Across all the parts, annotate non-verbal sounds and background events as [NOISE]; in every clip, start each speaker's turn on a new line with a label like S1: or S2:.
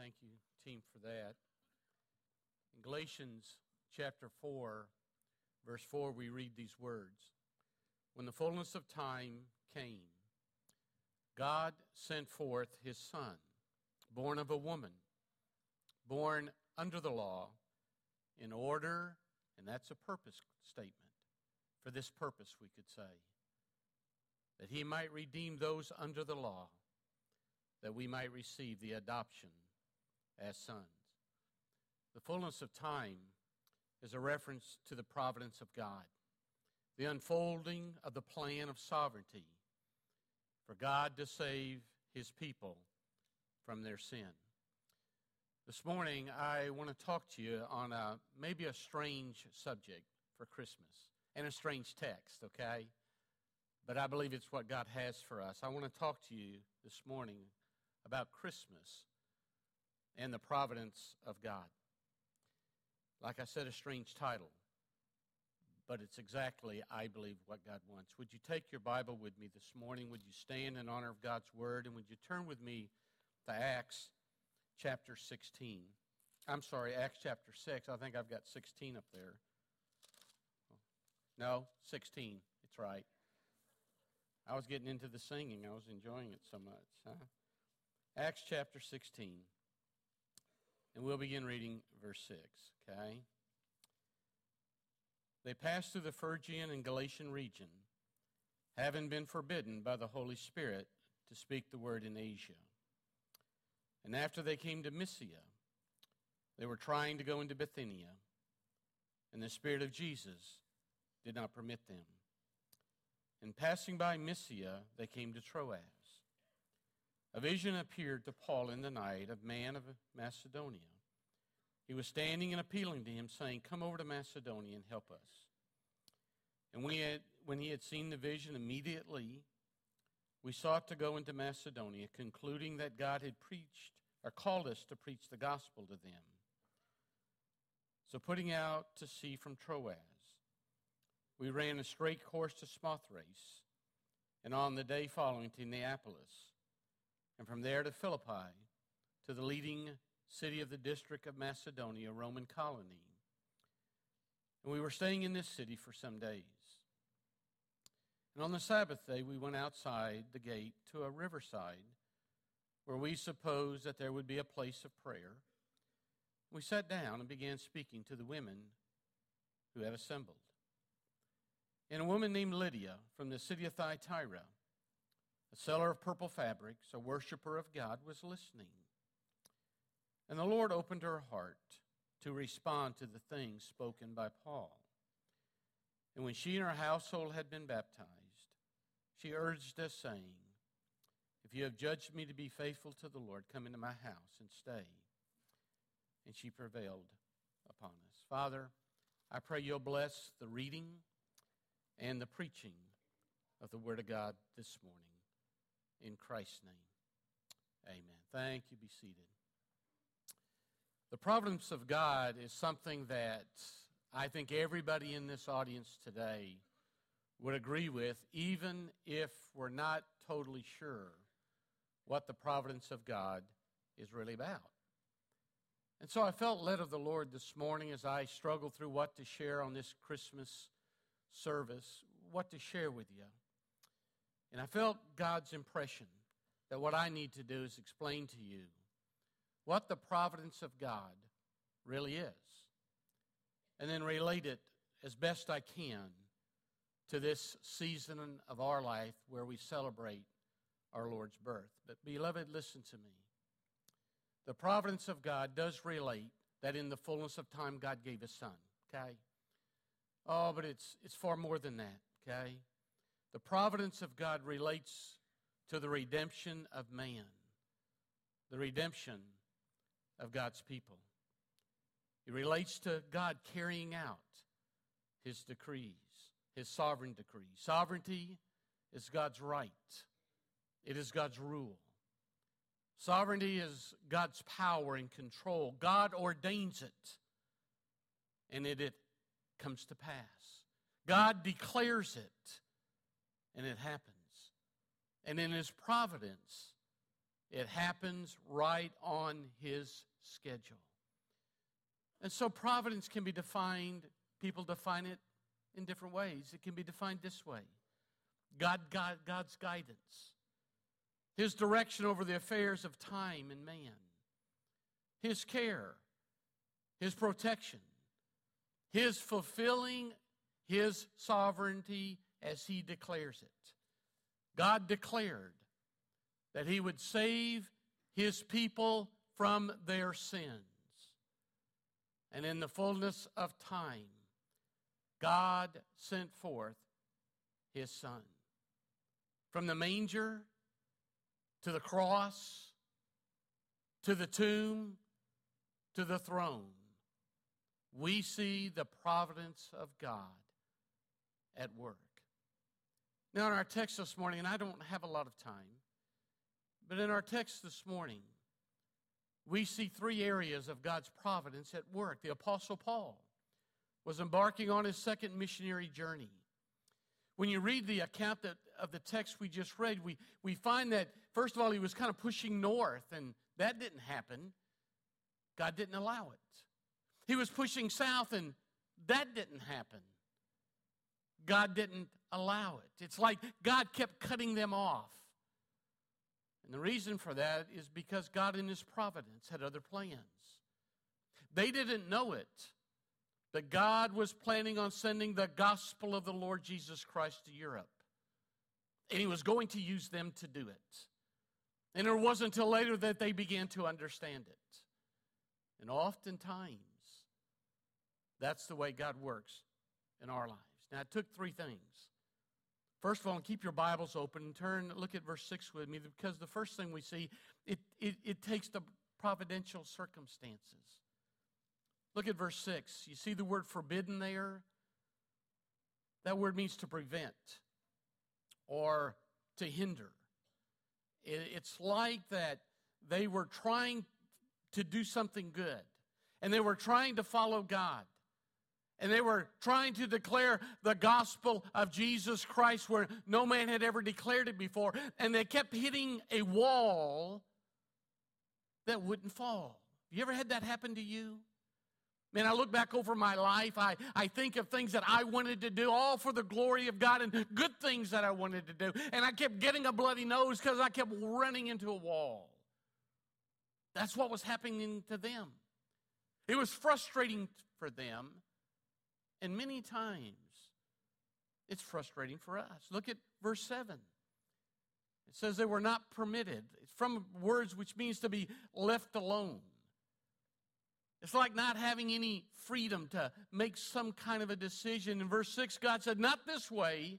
S1: Thank you, team, for that. In Galatians chapter 4, verse 4, we read these words When the fullness of time came, God sent forth his Son, born of a woman, born under the law, in order, and that's a purpose statement. For this purpose, we could say, that he might redeem those under the law, that we might receive the adoption as sons. The fullness of time is a reference to the providence of God, the unfolding of the plan of sovereignty for God to save his people from their sin. This morning, I want to talk to you on a, maybe a strange subject for Christmas and a strange text, okay? But I believe it's what God has for us. I want to talk to you this morning about Christmas and the providence of God. Like I said, a strange title, but it's exactly, I believe, what God wants. Would you take your Bible with me this morning? Would you stand in honor of God's Word? And would you turn with me to Acts chapter 16? I'm sorry, Acts chapter 6. I think I've got 16 up there. No, 16. It's right. I was getting into the singing. I was enjoying it so much. Huh? Acts chapter 16. And we'll begin reading verse 6, okay? They passed through the Phrygian and Galatian region, having been forbidden by the Holy Spirit to speak the word in Asia. And after they came to Mysia, they were trying to go into Bithynia, and the Spirit of Jesus did not permit them. And passing by Mysia, they came to Troas. A vision appeared to Paul in the night of man of Macedonia. He was standing and appealing to him, saying, Come over to Macedonia and help us. And we had, when he had seen the vision, immediately we sought to go into Macedonia, concluding that God had preached or called us to preach the gospel to them. So, putting out to sea from Troas, we ran a straight course to Samothrace, and on the day following to Neapolis and from there to Philippi, to the leading city of the district of Macedonia, Roman colony. And we were staying in this city for some days. And on the Sabbath day, we went outside the gate to a riverside where we supposed that there would be a place of prayer. We sat down and began speaking to the women who had assembled. And a woman named Lydia from the city of Thyatira a seller of purple fabrics, a worshiper of God, was listening. And the Lord opened her heart to respond to the things spoken by Paul. And when she and her household had been baptized, she urged us, saying, If you have judged me to be faithful to the Lord, come into my house and stay. And she prevailed upon us. Father, I pray you'll bless the reading and the preaching of the Word of God this morning. In Christ's name, amen. Thank you. Be seated. The providence of God is something that I think everybody in this audience today would agree with, even if we're not totally sure what the providence of God is really about. And so I felt led of the Lord this morning as I struggled through what to share on this Christmas service, what to share with you. And I felt God's impression that what I need to do is explain to you what the providence of God really is, and then relate it as best I can to this season of our life where we celebrate our Lord's birth. But, beloved, listen to me. The providence of God does relate that in the fullness of time God gave His Son, okay? Oh, but it's, it's far more than that, okay? The providence of God relates to the redemption of man, the redemption of God's people. It relates to God carrying out his decrees, his sovereign decrees. Sovereignty is God's right, it is God's rule. Sovereignty is God's power and control. God ordains it, and it, it comes to pass. God declares it, and it happens. And in His providence, It happens right on His schedule. And so providence can be defined, people define it in different ways. It can be defined this way God, God, God's guidance, His direction over the affairs of time and man, His care, His protection, His fulfilling His sovereignty as He declares it. God declared that He would save His people from their sins. And in the fullness of time, God sent forth his son. From the manger to the cross to the tomb to the throne, we see the providence of God at work. Now, in our text this morning, and I don't have a lot of time, but in our text this morning, we see three areas of God's providence at work. The Apostle Paul was embarking on his second missionary journey. When you read the account that, of the text we just read, we, we find that, first of all, he was kind of pushing north, and that didn't happen. God didn't allow it. He was pushing south, and that didn't happen. God didn't allow it. It's like God kept cutting them off. And the reason for that is because God, in His providence, had other plans. They didn't know it, that God was planning on sending the gospel of the Lord Jesus Christ to Europe. And He was going to use them to do it. And it wasn't until later that they began to understand it. And oftentimes, that's the way God works in our lives. Now, it took three things. First of all, keep your Bibles open and turn, look at verse 6 with me, because the first thing we see, it, it, it takes the providential circumstances. Look at verse 6. You see the word forbidden there? That word means to prevent or to hinder. It, it's like that they were trying to do something good and they were trying to follow God and they were trying to declare the gospel of Jesus Christ where no man had ever declared it before. And they kept hitting a wall that wouldn't fall. Have you ever had that happen to you? Man, I look back over my life. I, I think of things that I wanted to do, all for the glory of God, and good things that I wanted to do. And I kept getting a bloody nose because I kept running into a wall. That's what was happening to them. It was frustrating for them and many times it's frustrating for us. Look at verse 7. It says they were not permitted. It's from words which means to be left alone. It's like not having any freedom to make some kind of a decision. In verse 6, God said, Not this way.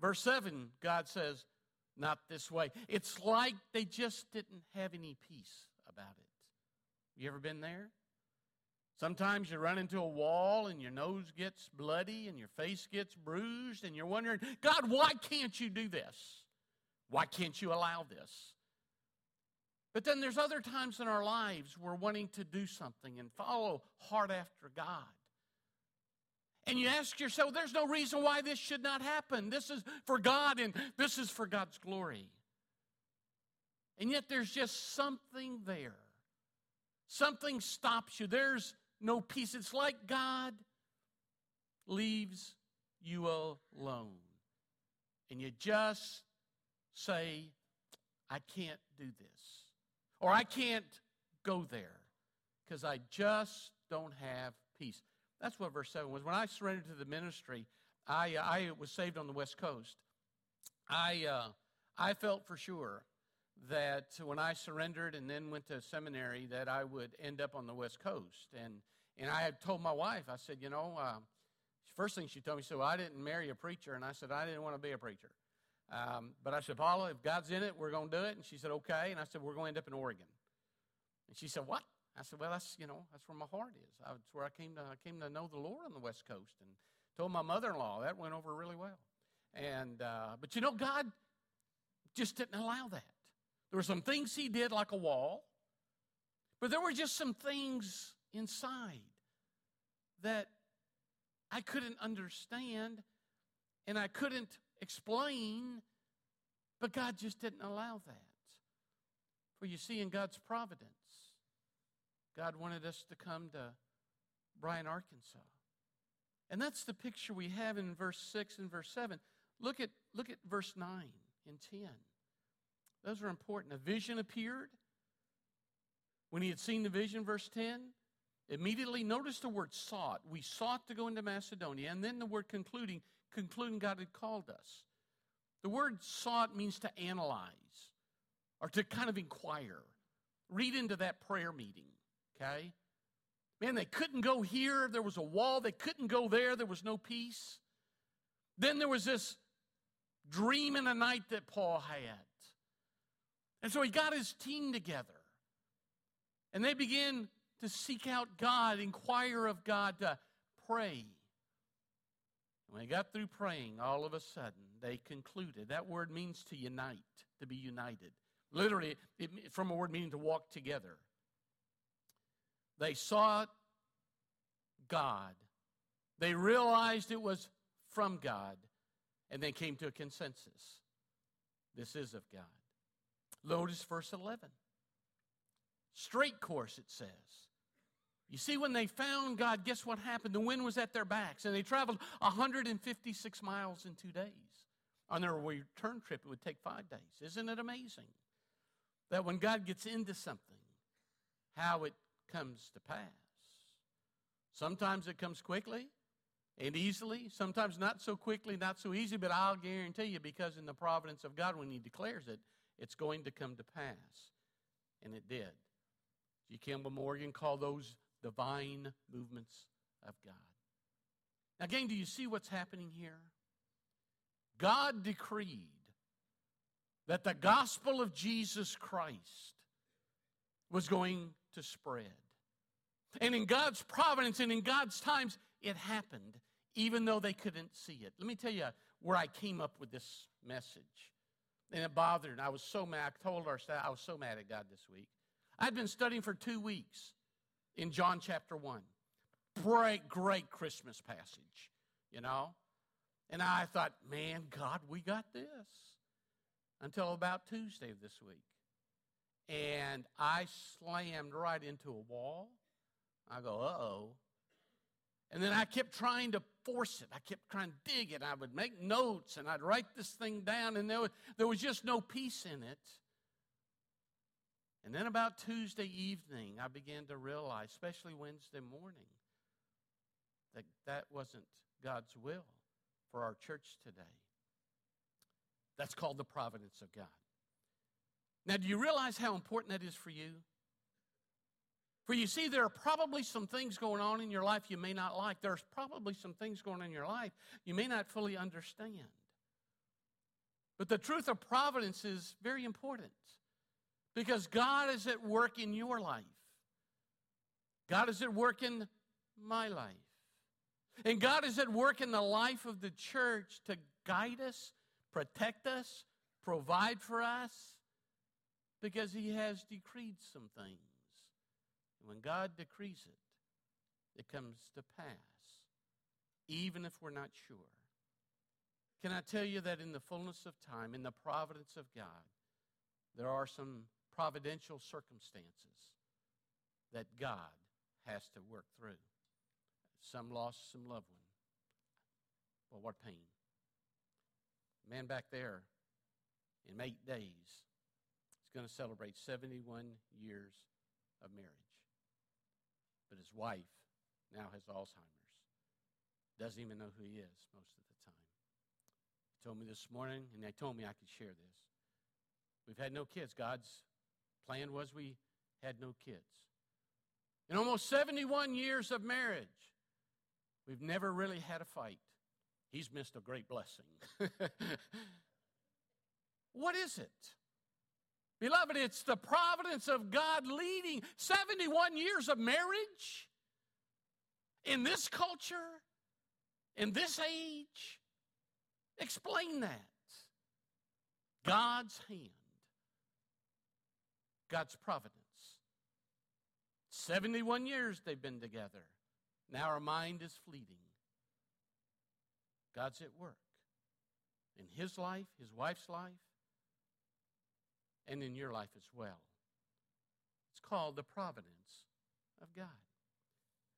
S1: Verse 7, God says, Not this way. It's like they just didn't have any peace about it. You ever been there? Sometimes you run into a wall and your nose gets bloody and your face gets bruised, and you're wondering, God, why can't you do this? Why can't you allow this? But then there's other times in our lives we're wanting to do something and follow hard after God. And you ask yourself, there's no reason why this should not happen. This is for God and this is for God's glory. And yet there's just something there. Something stops you. There's no peace. It's like God leaves you alone. And you just say, I can't do this. Or I can't go there because I just don't have peace. That's what verse 7 was. When I surrendered to the ministry, I, I was saved on the West Coast. I, uh, I felt for sure that when I surrendered and then went to seminary that I would end up on the West Coast. And, and I had told my wife, I said, you know, uh, first thing she told me, so I didn't marry a preacher. And I said, I didn't want to be a preacher. Um, but I said, Paula, if God's in it, we're going to do it. And she said, okay. And I said, we're going to end up in Oregon. And she said, what? I said, well, that's, you know, that's where my heart is. That's where I came to, I came to know the Lord on the West Coast. And told my mother-in-law, that went over really well. And, uh, but you know, God just didn't allow that. There were some things he did, like a wall, but there were just some things inside that I couldn't understand and I couldn't explain, but God just didn't allow that. For you see, in God's providence, God wanted us to come to Bryant, Arkansas. And that's the picture we have in verse 6 and verse 7. Look at, look at verse 9 and 10. Those are important. A vision appeared. When he had seen the vision, verse 10, immediately notice the word sought. We sought to go into Macedonia. And then the word concluding, concluding God had called us. The word sought means to analyze or to kind of inquire. Read into that prayer meeting, okay? Man, they couldn't go here. There was a wall. They couldn't go there. There was no peace. Then there was this dream in the night that Paul had. And so he got his team together. And they began to seek out God, inquire of God, to pray. When they got through praying, all of a sudden they concluded. That word means to unite, to be united. Literally, it, from a word meaning to walk together. They sought God. They realized it was from God, and they came to a consensus. This is of God. Notice verse 11. Straight course, it says. You see, when they found God, guess what happened? The wind was at their backs, and they traveled 156 miles in two days. On their return trip, it would take five days. Isn't it amazing that when God gets into something, how it comes to pass? Sometimes it comes quickly and easily, sometimes not so quickly, not so easy, but I'll guarantee you, because in the providence of God, when He declares it, it's going to come to pass. And it did. G. Campbell Morgan called those divine movements of God. Now, again, do you see what's happening here? God decreed that the gospel of Jesus Christ was going to spread. And in God's providence and in God's times, it happened, even though they couldn't see it. Let me tell you where I came up with this message. And it bothered. I was so mad. I told our staff I was so mad at God this week. I'd been studying for two weeks in John chapter 1. Great, great Christmas passage, you know? And I thought, man, God, we got this. Until about Tuesday of this week. And I slammed right into a wall. I go, uh oh. And then I kept trying to force it. I kept trying to dig it. I would make notes and I'd write this thing down, and there was, there was just no peace in it. And then about Tuesday evening, I began to realize, especially Wednesday morning, that that wasn't God's will for our church today. That's called the providence of God. Now, do you realize how important that is for you? For you see, there are probably some things going on in your life you may not like. There's probably some things going on in your life you may not fully understand. But the truth of providence is very important because God is at work in your life. God is at work in my life. And God is at work in the life of the church to guide us, protect us, provide for us, because He has decreed some things. When God decrees it, it comes to pass, even if we're not sure. Can I tell you that in the fullness of time, in the providence of God, there are some providential circumstances that God has to work through. Some lost some loved one. Well, what pain. Man back there in eight days is going to celebrate 71 years of marriage. But his wife now has Alzheimer's. Doesn't even know who he is most of the time. He told me this morning, and they told me I could share this. We've had no kids. God's plan was we had no kids. In almost 71 years of marriage, we've never really had a fight. He's missed a great blessing. [LAUGHS] what is it? Beloved, it's the providence of God leading 71 years of marriage in this culture, in this age. Explain that. God's hand God's providence. 71 years they've been together. Now our mind is fleeting. God's at work in his life, his wife's life, and in your life as well. It's called the providence of God.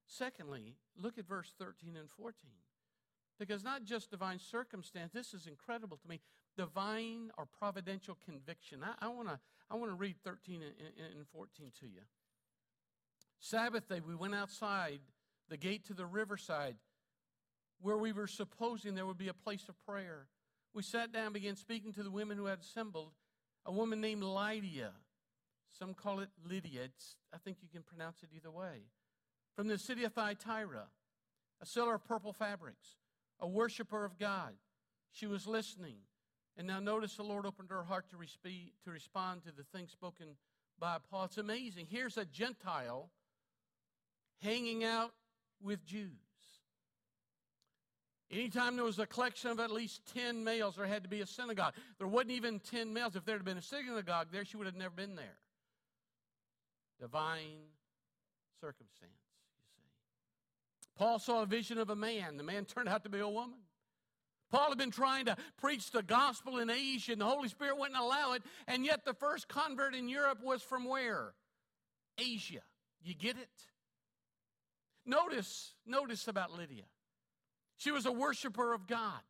S1: Secondly, look at verse 13 and 14. Because not just divine circumstance, this is incredible to me. Divine or providential conviction. I, want to I wanna read 13 and, and 14 to you. Sabbath day, we went outside the gate to the riverside where we were supposing there would be a place of prayer. We sat down, began speaking to the women who had assembled. A woman named Lydia, some call it Lydia. It's, I think you can pronounce it either way. From the city of Thyatira, a seller of purple fabrics, a worshiper of God. She was listening. And now notice the Lord opened her heart to, respe- to respond to the things spoken by Paul. It's amazing. Here's a Gentile hanging out with Jews. Anytime there was a collection of at least 10 males, there had to be a synagogue. There wasn't even 10 males. If there had been a synagogue there, she would have never been there. Divine circumstance, you see. Paul saw a vision of a man. The man [LAUGHS] turned out to be a woman. Paul had been trying to preach the gospel in Asia, and the Holy Spirit wouldn't allow it. And yet, the first convert in Europe was from where? Asia. You get it? Notice, notice about Lydia. She was a worshiper of God.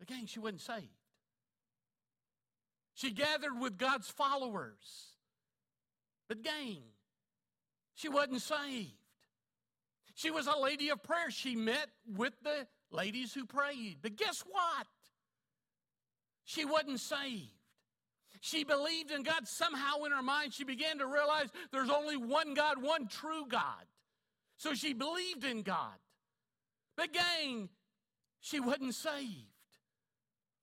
S1: Again, she wasn't saved. She gathered with God's followers. But, gang, she wasn't saved. She was a lady of prayer. She met with the ladies who prayed. But guess what? She wasn't saved. She believed in God. Somehow in her mind, she began to realize there's only one God, one true God. So she believed in God. But, gang, she wasn't saved.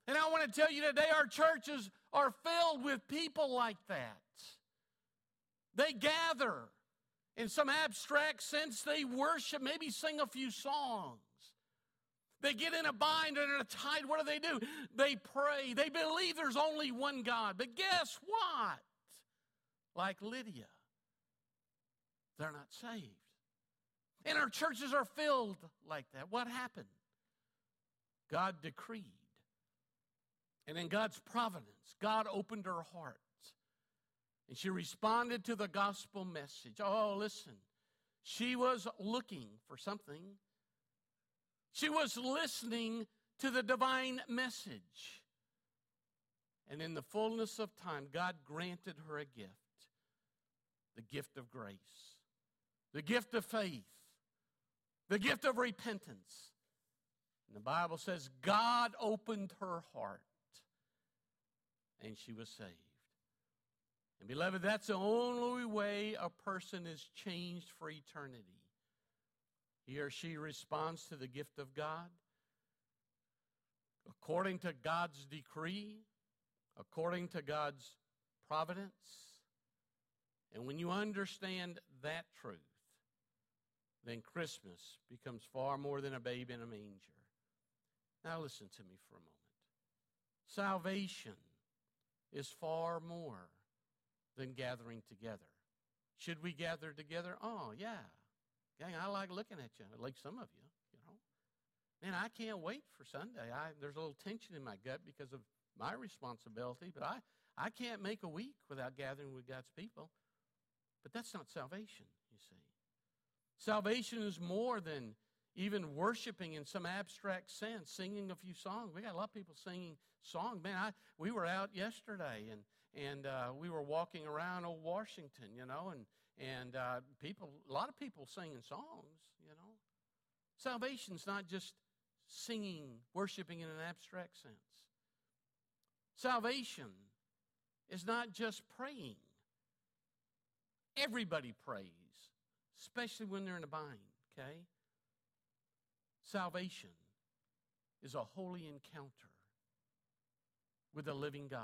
S1: And I want to tell you today, our churches are filled with people like that. They gather in some abstract sense, they worship, maybe sing a few songs. They get in a bind and in a tide. What do they do? They pray. They believe there's only one God. But guess what? Like Lydia, they're not saved. And our churches are filled like that. What happened? God decreed. And in God's providence, God opened her heart. And she responded to the gospel message. Oh, listen. She was looking for something. She was listening to the divine message. And in the fullness of time, God granted her a gift the gift of grace, the gift of faith, the gift of repentance. And the Bible says God opened her heart and she was saved. And beloved, that's the only way a person is changed for eternity. He or she responds to the gift of God according to God's decree, according to God's providence. And when you understand that truth, then Christmas becomes far more than a babe in a manger. Now, listen to me for a moment. Salvation is far more than gathering together. Should we gather together? Oh, yeah. Gang, I like looking at you, like some of you, you know. Man, I can't wait for Sunday. I, there's a little tension in my gut because of my responsibility, but I, I can't make a week without gathering with God's people. But that's not salvation, you see. Salvation is more than even worshiping in some abstract sense, singing a few songs. We got a lot of people singing songs. Man, I, we were out yesterday and, and uh, we were walking around old Washington, you know, and, and uh, people, a lot of people singing songs, you know. Salvation's not just singing, worshiping in an abstract sense. Salvation is not just praying. Everybody prays especially when they're in a bind, okay? Salvation is a holy encounter with the living God.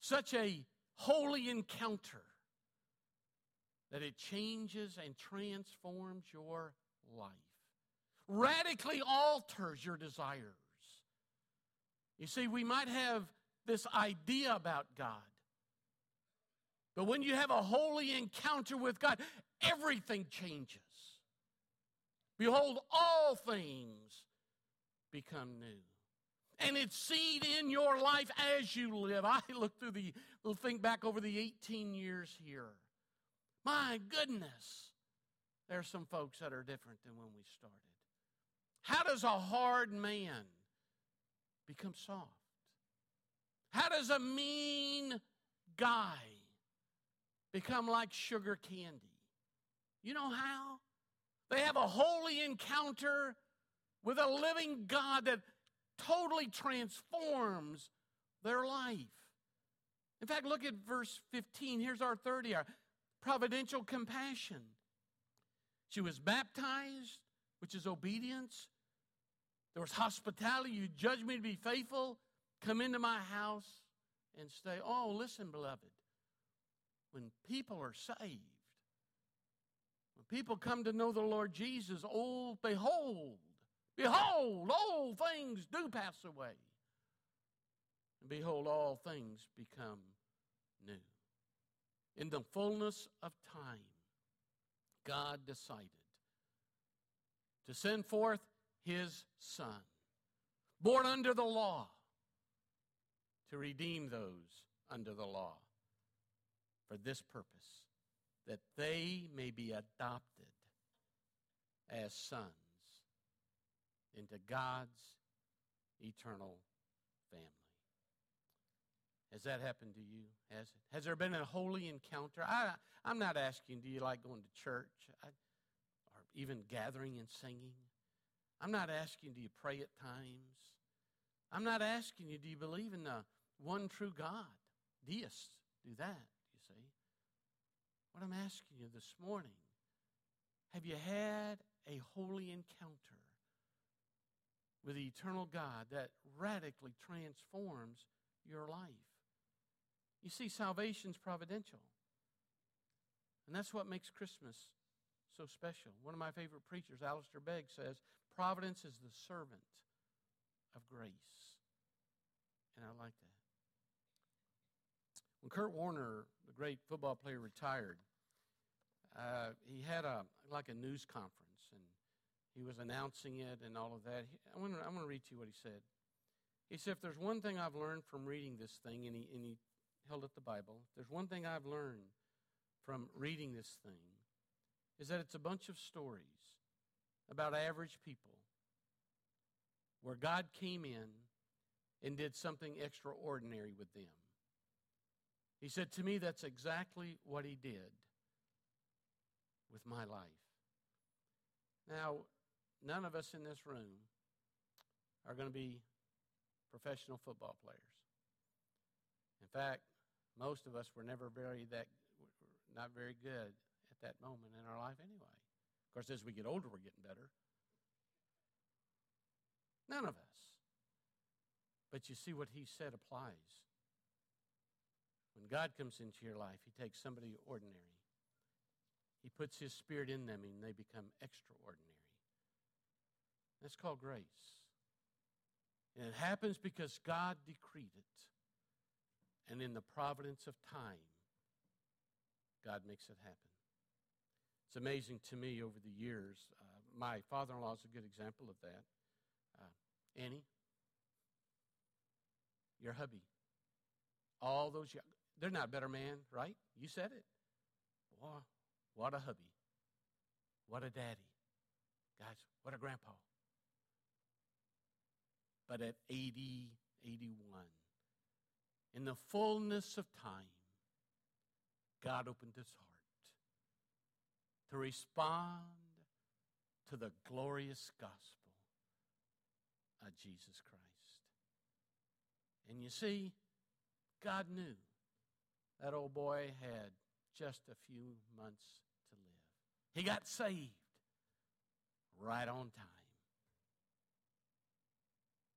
S1: Such a holy encounter that it changes and transforms your life, radically alters your desires. You see, we might have this idea about God, but when you have a holy encounter with God, everything changes. Behold, all things become new. and it's seen in your life as you live. I [LAUGHS] look through the, think back over the 18 years here. My goodness, there's some folks that are different than when we started. How does a hard man become soft? How does a mean guy become like sugar candy? You know how? They have a holy encounter with a living God that totally transforms their life. In fact, look at verse 15. Here's our 30, our providential compassion. She was baptized, which is obedience. There was hospitality. You judge me to be faithful. Come into my house and stay. Oh, listen, beloved. When people are saved, when people come to know the Lord Jesus, oh, behold, behold, all things do pass away. And behold, all things become new. In the fullness of time, God decided to send forth his Son, born under the law, to redeem those under the law for this purpose, that they may be adopted as sons into God's eternal family. Has that happened to you? Has it? Has there been a holy encounter? I, I'm not asking, do you like going to church I, or even gathering and singing? I'm not asking, do you pray at times? I'm not asking you, do you believe in the one true God? Deists do that. What I'm asking you this morning, have you had a holy encounter with the eternal God that radically transforms your life? You see, salvation's providential. And that's what makes Christmas so special. One of my favorite preachers, Alistair Begg, says, Providence is the servant of grace. And I like that. When Kurt Warner, the great football player, retired, uh, he had a like a news conference, and he was announcing it and all of that. I want to read to you what he said. He said, "If there's one thing I've learned from reading this thing, and he and he held up the Bible. If there's one thing I've learned from reading this thing, is that it's a bunch of stories about average people where God came in and did something extraordinary with them. He said, To me, that's exactly what he did with my life. Now, none of us in this room are going to be professional football players. In fact, most of us were never very that not very good at that moment in our life anyway. Of course, as we get older, we're getting better. None of us. But you see what he said applies. When God comes into your life, he takes somebody ordinary. He puts his spirit in them and they become extraordinary. That's called grace. And it happens because God decreed it. And in the providence of time, God makes it happen. It's amazing to me over the years. Uh, my father in law is a good example of that. Uh, Annie, your hubby, all those young, they're not a better man, right? You said it. Boy, what a hubby. What a daddy. Guys, what a grandpa. But at 80, 81, in the fullness of time, God opened his heart to respond to the glorious gospel of Jesus Christ. And you see, God knew that old boy had just a few months to live. He got saved right on time.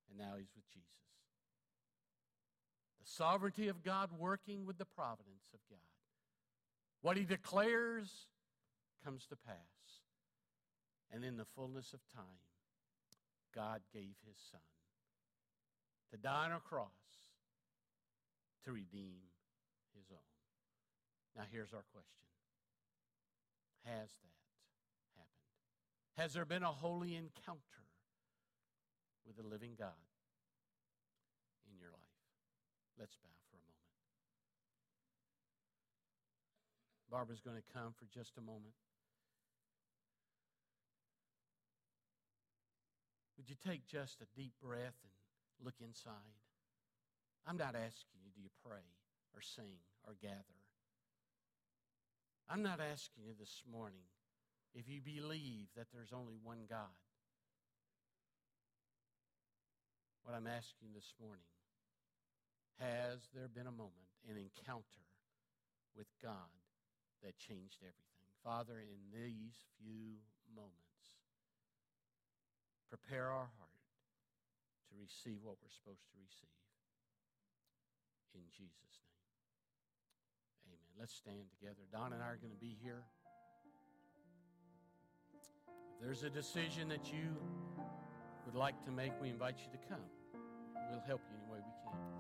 S1: And now he's with Jesus The sovereignty of God working with the providence of God. What he declares comes to pass. And in the fullness of time, God gave his Son to die on a cross to redeem his own. Now, here's our question Has that happened? Has there been a holy encounter with the living God? In your life? Let's bow for a moment. Barbara's going to come for just a moment. Would you take just a deep breath and look inside? I'm not asking you, do you pray or sing or gather? I'm not asking you this morning if you believe that there's only one God. What I'm asking this morning has there been a moment, an encounter with God that changed everything? Father, in these few moments, prepare our heart to receive what we're supposed to receive. In Jesus' name. Let's stand together. Don and I are going to be here. If there's a decision that you would like to make, we invite you to come. We'll help you any way we can.